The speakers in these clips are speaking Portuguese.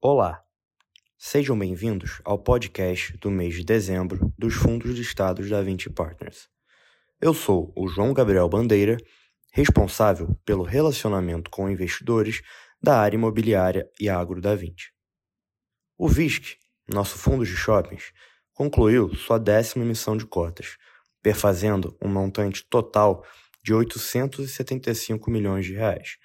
Olá, sejam bem-vindos ao podcast do mês de dezembro dos fundos listados da 20 Partners. Eu sou o João Gabriel Bandeira, responsável pelo relacionamento com investidores da área imobiliária e agro da 20. O VISC, nosso fundo de shoppings, concluiu sua décima emissão de cotas, perfazendo um montante total de 875 milhões de reais.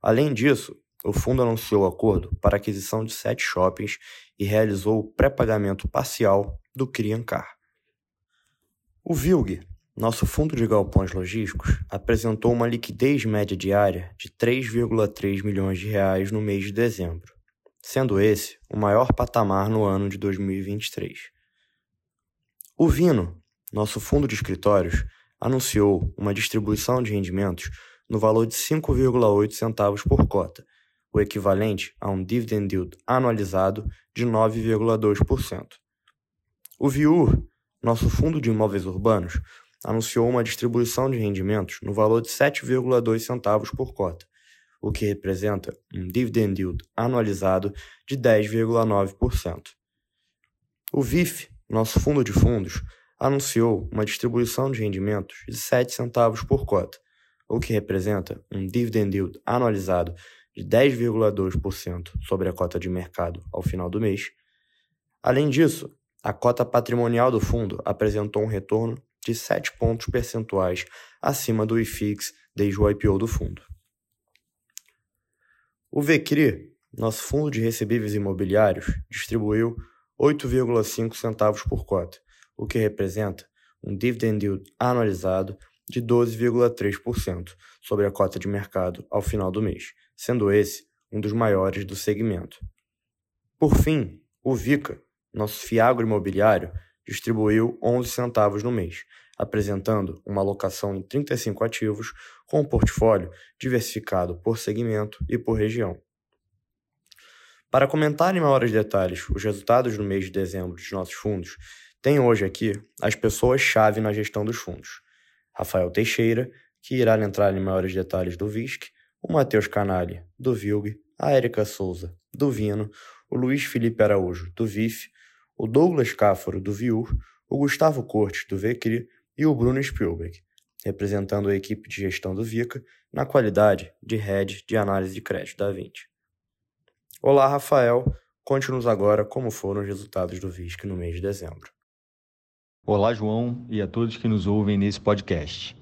Além disso, o fundo anunciou acordo para aquisição de sete shoppings e realizou o pré-pagamento parcial do Criancar. O VILG, nosso fundo de galpões logísticos, apresentou uma liquidez média diária de 3,3 milhões de reais no mês de dezembro, sendo esse o maior patamar no ano de 2023. O Vino, nosso fundo de escritórios, anunciou uma distribuição de rendimentos no valor de 5,8 centavos por cota, o equivalente a um dividend yield anualizado de 9,2%. O VIUR, nosso fundo de imóveis urbanos, anunciou uma distribuição de rendimentos no valor de 7,2 centavos por cota, o que representa um dividend yield anualizado de 10,9%. O VIF, nosso fundo de fundos, anunciou uma distribuição de rendimentos de 7 centavos por cota, o que representa um dividend yield anualizado de 10,2% sobre a cota de mercado ao final do mês. Além disso, a cota patrimonial do fundo apresentou um retorno de 7 pontos percentuais acima do IFIX desde o IPO do fundo. O VCRI, nosso fundo de recebíveis imobiliários, distribuiu 8,5 centavos por cota, o que representa um dividend yield anualizado de 12,3% sobre a cota de mercado ao final do mês, sendo esse um dos maiores do segmento. Por fim, o VICA, nosso fiagro imobiliário, distribuiu 11 centavos no mês, apresentando uma alocação em 35 ativos com um portfólio diversificado por segmento e por região. Para comentar em maiores detalhes os resultados do mês de dezembro dos nossos fundos, tem hoje aqui as pessoas-chave na gestão dos fundos. Rafael Teixeira, que irá entrar em maiores detalhes do VISC, o Matheus Canali, do VILG, a Érica Souza, do Vino, o Luiz Felipe Araújo, do VIF, o Douglas Cáfaro, do VIUR, o Gustavo Cortes, do VECRI e o Bruno Spielberg, representando a equipe de gestão do VICA na qualidade de Head de Análise de Crédito da 20. Olá, Rafael. Conte-nos agora como foram os resultados do VISC no mês de dezembro. Olá, João, e a todos que nos ouvem nesse podcast.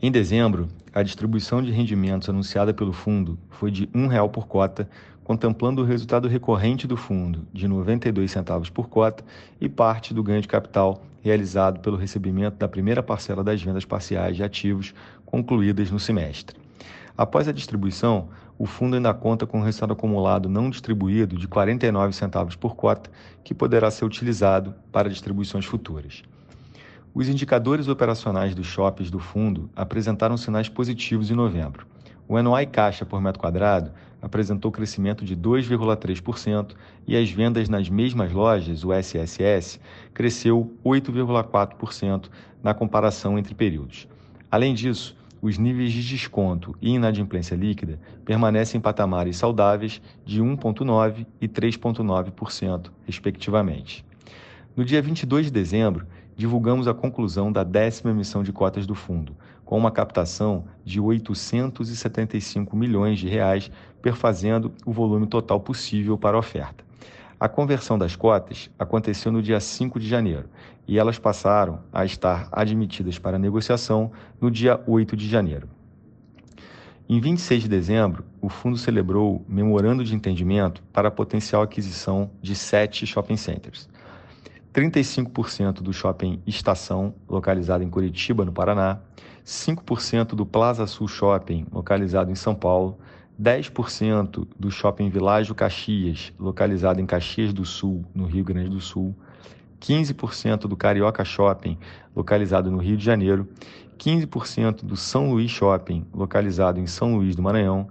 Em dezembro, a distribuição de rendimentos anunciada pelo fundo foi de R$ 1,00 por cota, contemplando o resultado recorrente do fundo de 92 centavos por cota e parte do ganho de capital realizado pelo recebimento da primeira parcela das vendas parciais de ativos concluídas no semestre. Após a distribuição, o fundo ainda conta com um resultado acumulado não distribuído de 49 centavos por cota, que poderá ser utilizado para distribuições futuras. Os indicadores operacionais dos shoppings do fundo apresentaram sinais positivos em novembro. O NOI caixa por metro quadrado apresentou crescimento de 2,3% e as vendas nas mesmas lojas, o SSS, cresceu 8,4% na comparação entre períodos. Além disso, os níveis de desconto e inadimplência líquida permanecem em patamares saudáveis de 1,9% e 3,9%, respectivamente. No dia 22 de dezembro, divulgamos a conclusão da décima emissão de cotas do fundo, com uma captação de 875 milhões de reais, perfazendo o volume total possível para a oferta. A conversão das cotas aconteceu no dia 5 de janeiro e elas passaram a estar admitidas para negociação no dia 8 de janeiro. Em 26 de dezembro, o fundo celebrou memorando de entendimento para a potencial aquisição de sete shopping centers. 35% do shopping Estação, localizado em Curitiba, no Paraná, 5% do Plaza Sul Shopping, localizado em São Paulo, 10% do Shopping Világio Caxias, localizado em Caxias do Sul, no Rio Grande do Sul, 15% do Carioca Shopping, localizado no Rio de Janeiro, 15% do São Luís Shopping, localizado em São Luís do Maranhão,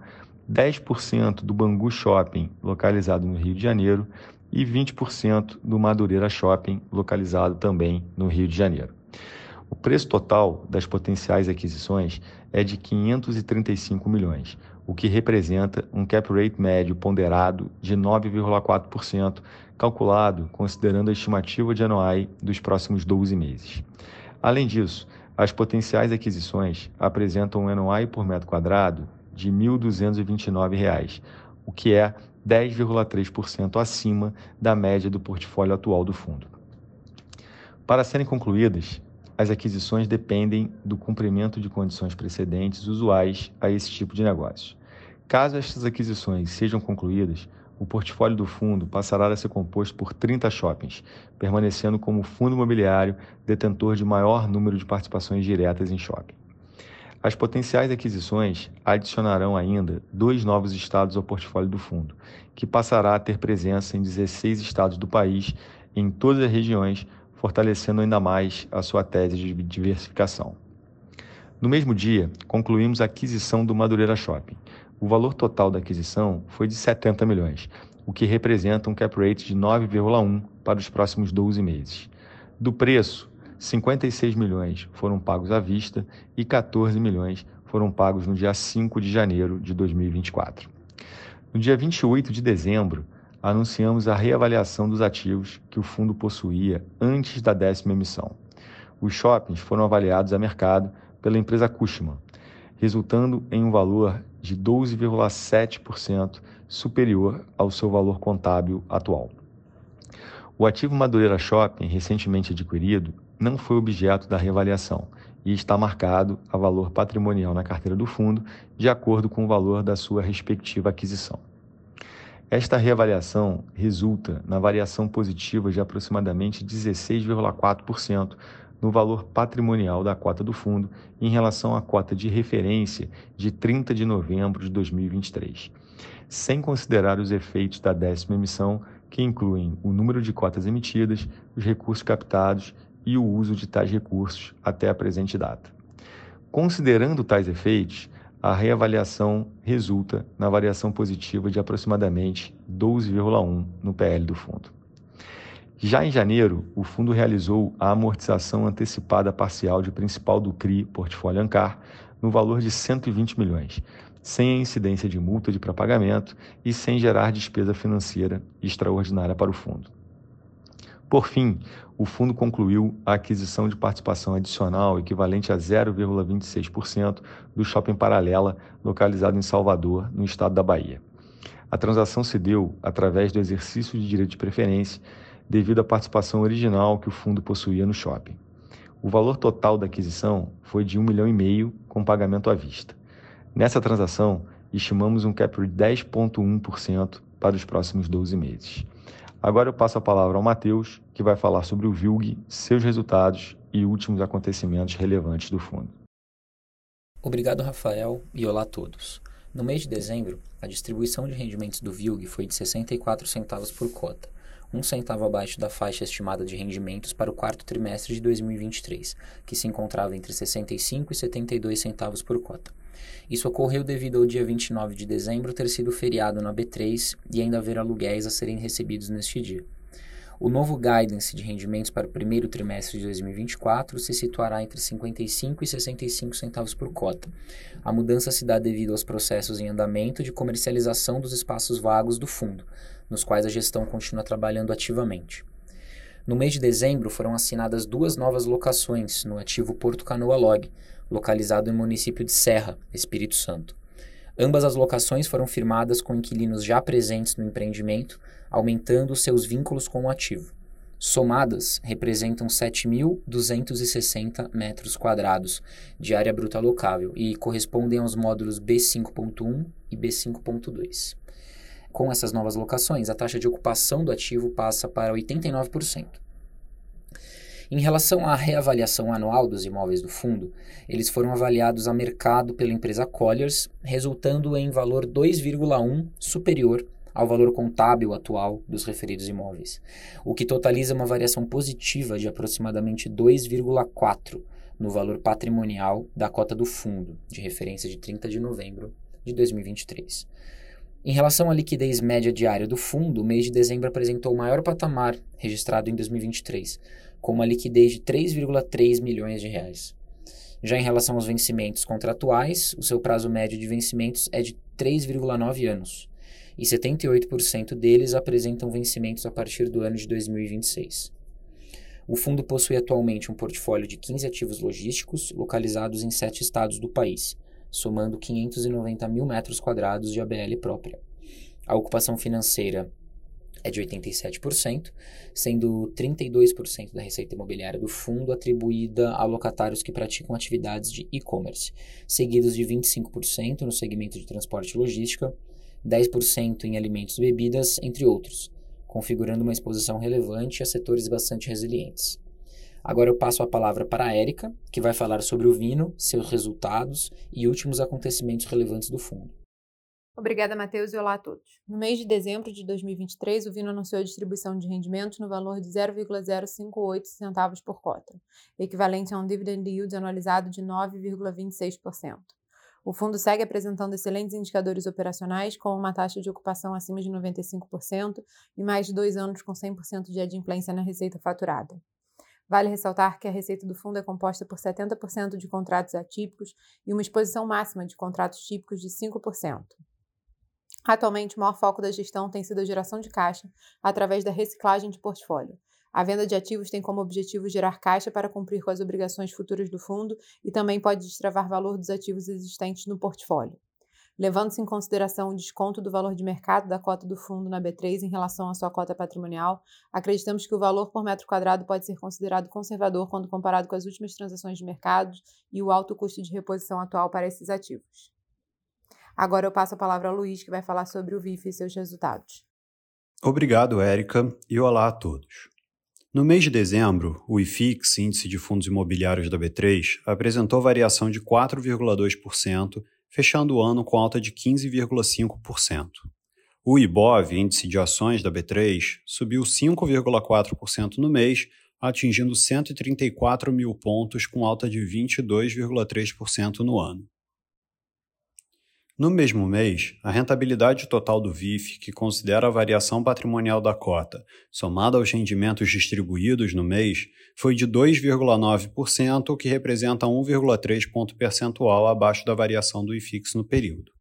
10% do Bangu Shopping, localizado no Rio de Janeiro, e 20% do Madureira Shopping, localizado também no Rio de Janeiro. O preço total das potenciais aquisições é de 535 milhões, o que representa um cap rate médio ponderado de 9,4%, calculado considerando a estimativa de NOI dos próximos 12 meses. Além disso, as potenciais aquisições apresentam um NOI por metro quadrado de R$ 1.229, o que é 10,3% acima da média do portfólio atual do fundo. Para serem concluídas, as aquisições dependem do cumprimento de condições precedentes usuais a esse tipo de negócio. Caso estas aquisições sejam concluídas, o portfólio do fundo passará a ser composto por 30 shoppings, permanecendo como fundo imobiliário detentor de maior número de participações diretas em shopping. As potenciais aquisições adicionarão ainda dois novos estados ao portfólio do fundo, que passará a ter presença em 16 estados do país, em todas as regiões, fortalecendo ainda mais a sua tese de diversificação. No mesmo dia, concluímos a aquisição do Madureira Shopping. O valor total da aquisição foi de 70 milhões, o que representa um cap rate de 9,1 para os próximos 12 meses. Do preço, 56 milhões foram pagos à vista e 14 milhões foram pagos no dia 5 de janeiro de 2024. No dia 28 de dezembro, anunciamos a reavaliação dos ativos que o fundo possuía antes da décima emissão. Os shoppings foram avaliados a mercado pela empresa Cushman, resultando em um valor de 12,7% superior ao seu valor contábil atual. O ativo Madureira Shopping, recentemente adquirido, não foi objeto da reavaliação e está marcado a valor patrimonial na carteira do fundo, de acordo com o valor da sua respectiva aquisição. Esta reavaliação resulta na variação positiva de aproximadamente 16,4% no valor patrimonial da cota do fundo em relação à cota de referência de 30 de novembro de 2023, sem considerar os efeitos da décima emissão, que incluem o número de cotas emitidas, os recursos captados e o uso de tais recursos até a presente data. Considerando tais efeitos, a reavaliação resulta na variação positiva de aproximadamente 12,1 no PL do fundo. Já em janeiro, o fundo realizou a amortização antecipada parcial de principal do CRI Portfólio Ancar no valor de 120 milhões, sem a incidência de multa de pré-pagamento e sem gerar despesa financeira extraordinária para o fundo. Por fim, o fundo concluiu a aquisição de participação adicional equivalente a 0,26% do Shopping Paralela, localizado em Salvador, no estado da Bahia. A transação se deu através do exercício de direito de preferência devido à participação original que o fundo possuía no shopping. O valor total da aquisição foi de 1 milhão e meio com pagamento à vista. Nessa transação, estimamos um cap de 10,1% para os próximos 12 meses. Agora eu passo a palavra ao Matheus, que vai falar sobre o VILG, seus resultados e últimos acontecimentos relevantes do fundo. Obrigado, Rafael, e olá a todos. No mês de dezembro, a distribuição de rendimentos do VILG foi de 64 centavos por cota, um centavo abaixo da faixa estimada de rendimentos para o quarto trimestre de 2023, que se encontrava entre 65 e 72 centavos por cota. Isso ocorreu devido ao dia 29 de dezembro ter sido feriado na B3 e ainda haver aluguéis a serem recebidos neste dia. O novo guidance de rendimentos para o primeiro trimestre de 2024 se situará entre 55 e 65 centavos por cota. A mudança se dá devido aos processos em andamento de comercialização dos espaços vagos do fundo, nos quais a gestão continua trabalhando ativamente. No mês de dezembro foram assinadas duas novas locações no ativo Porto Canoa Log, localizado no município de Serra, Espírito Santo. Ambas as locações foram firmadas com inquilinos já presentes no empreendimento, aumentando seus vínculos com o ativo. Somadas, representam 7.260 metros quadrados de área bruta locável e correspondem aos módulos B5.1 e B5.2. Com essas novas locações, a taxa de ocupação do ativo passa para 89%. Em relação à reavaliação anual dos imóveis do fundo, eles foram avaliados a mercado pela empresa Colliers, resultando em valor 2,1 superior ao valor contábil atual dos referidos imóveis, o que totaliza uma variação positiva de aproximadamente 2,4 no valor patrimonial da cota do fundo, de referência de 30 de novembro de 2023. Em relação à liquidez média diária do fundo, o mês de dezembro apresentou o maior patamar registrado em 2023, com uma liquidez de 3,3 milhões de reais. Já em relação aos vencimentos contratuais, o seu prazo médio de vencimentos é de 3,9 anos, e 78% deles apresentam vencimentos a partir do ano de 2026. O fundo possui atualmente um portfólio de 15 ativos logísticos localizados em sete estados do país, somando 590 mil metros quadrados de ABL própria. A ocupação financeira é de 87%, sendo 32% da receita imobiliária do fundo atribuída a locatários que praticam atividades de e-commerce, seguidos de 25% no segmento de transporte e logística, 10% em alimentos e bebidas, entre outros, configurando uma exposição relevante a setores bastante resilientes. Agora eu passo a palavra para a Érica, que vai falar sobre o Vino, seus resultados e últimos acontecimentos relevantes do fundo. Obrigada, Matheus, e olá a todos. No mês de dezembro de 2023, o Vino anunciou a distribuição de rendimentos no valor de 0,058 centavos por cota, equivalente a um dividend yield anualizado de 9,26%. O fundo segue apresentando excelentes indicadores operacionais, com uma taxa de ocupação acima de 95% e mais de dois anos com 100% de adimplência na receita faturada. Vale ressaltar que a receita do fundo é composta por 70% de contratos atípicos e uma exposição máxima de contratos típicos de 5%. Atualmente, o maior foco da gestão tem sido a geração de caixa através da reciclagem de portfólio. A venda de ativos tem como objetivo gerar caixa para cumprir com as obrigações futuras do fundo e também pode destravar valor dos ativos existentes no portfólio. Levando-se em consideração o desconto do valor de mercado da cota do fundo na B3 em relação à sua cota patrimonial, acreditamos que o valor por metro quadrado pode ser considerado conservador quando comparado com as últimas transações de mercado e o alto custo de reposição atual para esses ativos. Agora eu passo a palavra ao Luiz, que vai falar sobre o VIF e seus resultados. Obrigado, Érica, e olá a todos. No mês de dezembro, o IFIX, Índice de Fundos Imobiliários da B3, apresentou variação de 4,2%, fechando o ano com alta de 15,5%. O IBOV, Índice de Ações da B3, subiu 5,4% no mês, atingindo 134 mil pontos, com alta de 22,3% no ano. No mesmo mês, a rentabilidade total do VIF, que considera a variação patrimonial da cota, somada aos rendimentos distribuídos no mês, foi de 2,9%, o que representa 1,3 ponto percentual abaixo da variação do IFIX no período.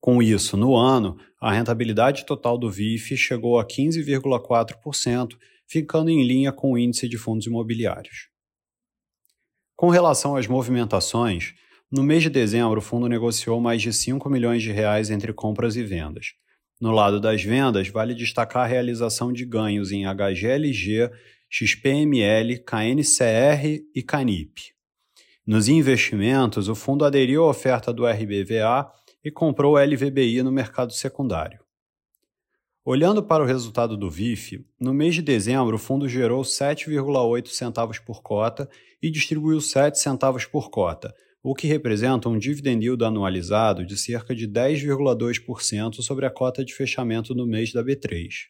Com isso, no ano, a rentabilidade total do VIF chegou a 15,4%, ficando em linha com o índice de fundos imobiliários. Com relação às movimentações, no mês de dezembro, o fundo negociou mais de 5 milhões de reais entre compras e vendas. No lado das vendas, vale destacar a realização de ganhos em HGLG, XPML, KNCR e CANIP. Nos investimentos, o fundo aderiu à oferta do RBVA e comprou o LVBI no mercado secundário. Olhando para o resultado do VIF, no mês de dezembro o fundo gerou 7,8 centavos por cota e distribuiu 7 centavos por cota, o que representa um dividend yield anualizado de cerca de 10,2% sobre a cota de fechamento no mês da B3.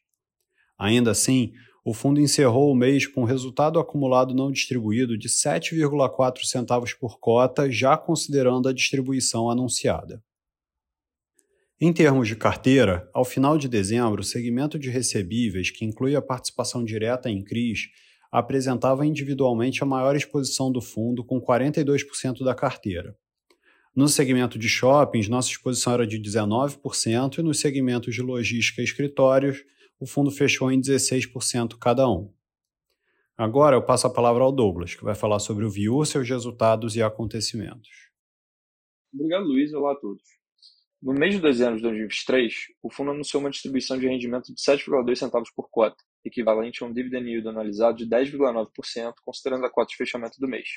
Ainda assim, o fundo encerrou o mês com resultado acumulado não distribuído de 7,4 centavos por cota, já considerando a distribuição anunciada. Em termos de carteira, ao final de dezembro, o segmento de recebíveis, que inclui a participação direta em CRIs, apresentava individualmente a maior exposição do fundo, com 42% da carteira. No segmento de shoppings, nossa exposição era de 19%, e nos segmentos de logística e escritórios, o fundo fechou em 16% cada um. Agora eu passo a palavra ao Douglas, que vai falar sobre o VIU, seus resultados e acontecimentos. Obrigado, Luiz. Olá a todos. No mês de dezembro de 2023, o fundo anunciou uma distribuição de rendimento de 7,2 centavos por cota, equivalente a um dividend yield anualizado de 10,9%, considerando a cota de fechamento do mês.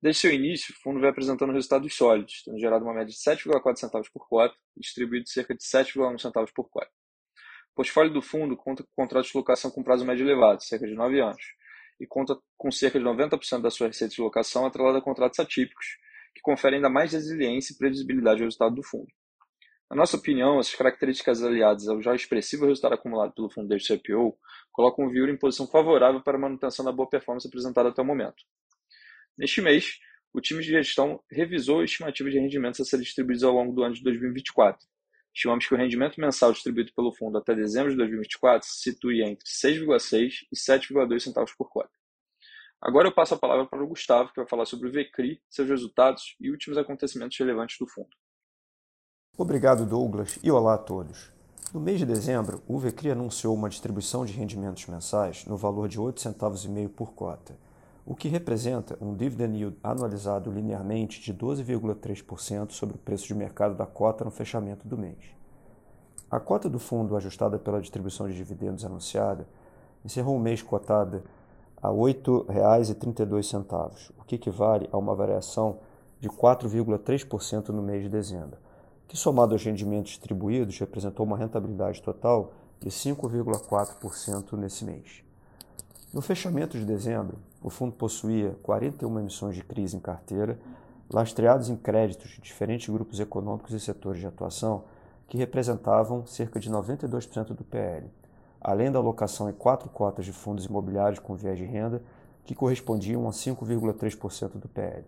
Desde seu início, o fundo vem apresentando resultados sólidos, tendo gerado uma média de 7,4 centavos por cota e distribuído cerca de 7,1 centavos por cota. O portfólio do fundo conta com contratos de locação com prazo médio elevado, cerca de 9 anos, e conta com cerca de 90% da sua receita de locação atrelada a contratos atípicos, que conferem ainda mais resiliência e previsibilidade ao resultado do fundo. Na nossa opinião, essas características aliadas ao já expressivo resultado acumulado pelo fundo desde o IPO colocam o Viur em posição favorável para a manutenção da boa performance apresentada até o momento. Neste mês, o time de gestão revisou a estimativa de rendimentos a serem distribuídos ao longo do ano de 2024. Estimamos que o rendimento mensal distribuído pelo fundo até dezembro de 2024 se situe entre 6,6 e 7,2 centavos por cota. Agora eu passo a palavra para o Gustavo, que vai falar sobre o VCRI, seus resultados e últimos acontecimentos relevantes do fundo. Obrigado, Douglas, e olá a todos. No mês de dezembro, o VCRI anunciou uma distribuição de rendimentos mensais no valor de 8 centavos e meio por cota, o que representa um dividend yield anualizado linearmente de 12,3% sobre o preço de mercado da cota no fechamento do mês. A cota do fundo ajustada pela distribuição de dividendos anunciada encerrou o mês cotada a R$ 8,32, o que equivale a uma variação de 4,3% no mês de dezembro, que somado aos rendimentos distribuídos representou uma rentabilidade total de 5,4% nesse mês. No fechamento de dezembro, o fundo possuía 41 emissões de crise em carteira, lastreados em créditos de diferentes grupos econômicos e setores de atuação, que representavam cerca de 92% do PL, além da alocação em quatro cotas de fundos imobiliários com viés de renda, que correspondiam a 5,3% do PL.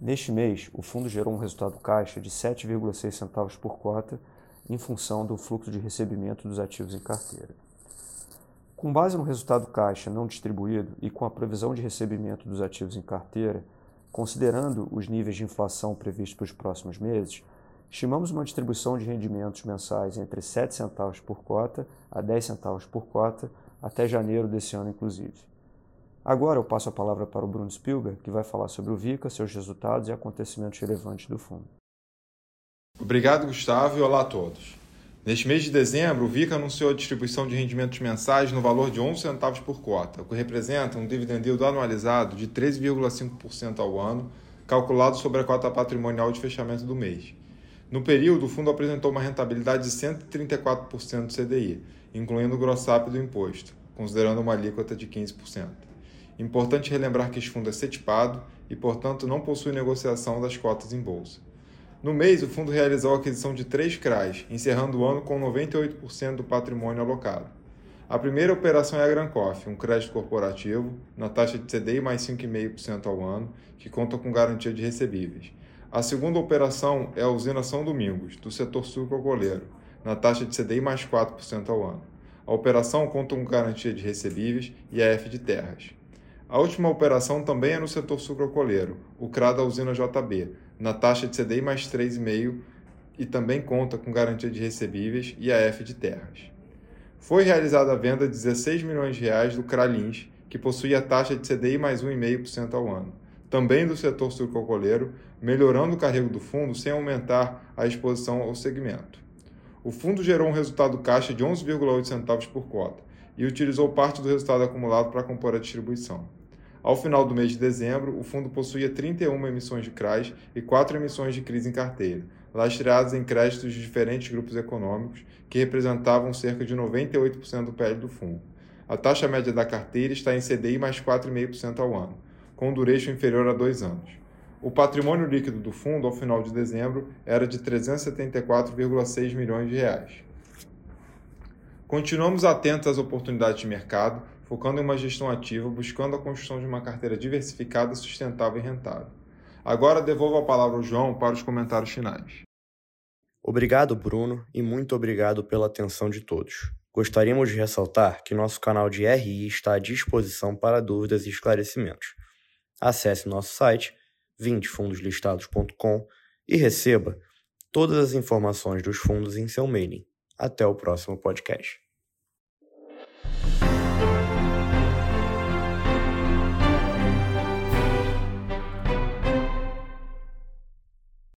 Neste mês, o fundo gerou um resultado caixa de 7,6 centavos por cota, em função do fluxo de recebimento dos ativos em carteira. Com base no resultado caixa não distribuído e com a previsão de recebimento dos ativos em carteira, considerando os níveis de inflação previstos para os próximos meses, Estimamos uma distribuição de rendimentos mensais entre 7 centavos por cota a 10 centavos por cota até janeiro desse ano, inclusive. Agora eu passo a palavra para o Bruno Spielberg, que vai falar sobre o VICA, seus resultados e acontecimentos relevantes do fundo. Obrigado, Gustavo, e olá a todos. Neste mês de dezembro, o VICA anunciou a distribuição de rendimentos mensais no valor de 11 centavos por cota, o que representa um dividend yield anualizado de 13,5% ao ano, calculado sobre a cota patrimonial de fechamento do mês. No período, o fundo apresentou uma rentabilidade de 134% do CDI, incluindo o gross-up do imposto, considerando uma alíquota de 15%. Importante relembrar que este fundo é setipado e, portanto, não possui negociação das cotas em bolsa. No mês, o fundo realizou a aquisição de três CRAs, encerrando o ano com 98% do patrimônio alocado. A primeira operação é a Grancoff, um crédito corporativo, na taxa de CDI mais 5,5% ao ano, que conta com garantia de recebíveis. A segunda operação é a usina São Domingos, do setor sucrocoleiro, na taxa de CDI mais 4% ao ano. A operação conta com garantia de recebíveis e AF de terras. A última operação também é no setor sucrocoleiro, o CRA da usina JB, na taxa de CDI mais 3,5% e também conta com garantia de recebíveis e AF de terras. Foi realizada a venda de 16 milhões de reais do CRA Lins, que possui a taxa de CDI mais 1,5% ao ano também do setor sucrocoleiro, melhorando o carrego do fundo sem aumentar a exposição ao segmento. O fundo gerou um resultado caixa de 11,8 centavos por cota e utilizou parte do resultado acumulado para compor a distribuição. Ao final do mês de dezembro, o fundo possuía 31 emissões de CRAs e 4 emissões de crise em carteira, lastreadas em créditos de diferentes grupos econômicos, que representavam cerca de 98% do PL do fundo. A taxa média da carteira está em CDI mais 4,5% ao ano com duration inferior a dois anos. O patrimônio líquido do fundo ao final de dezembro era de 374,6 milhões de reais. Continuamos atentos às oportunidades de mercado, focando em uma gestão ativa, buscando a construção de uma carteira diversificada, sustentável e rentável. Agora devolvo a palavra ao João para os comentários finais. Obrigado, Bruno, e muito obrigado pela atenção de todos. Gostaríamos de ressaltar que nosso canal de RI está à disposição para dúvidas e esclarecimentos. Acesse nosso site 20fundoslistados.com e receba todas as informações dos fundos em seu mailing. Até o próximo podcast.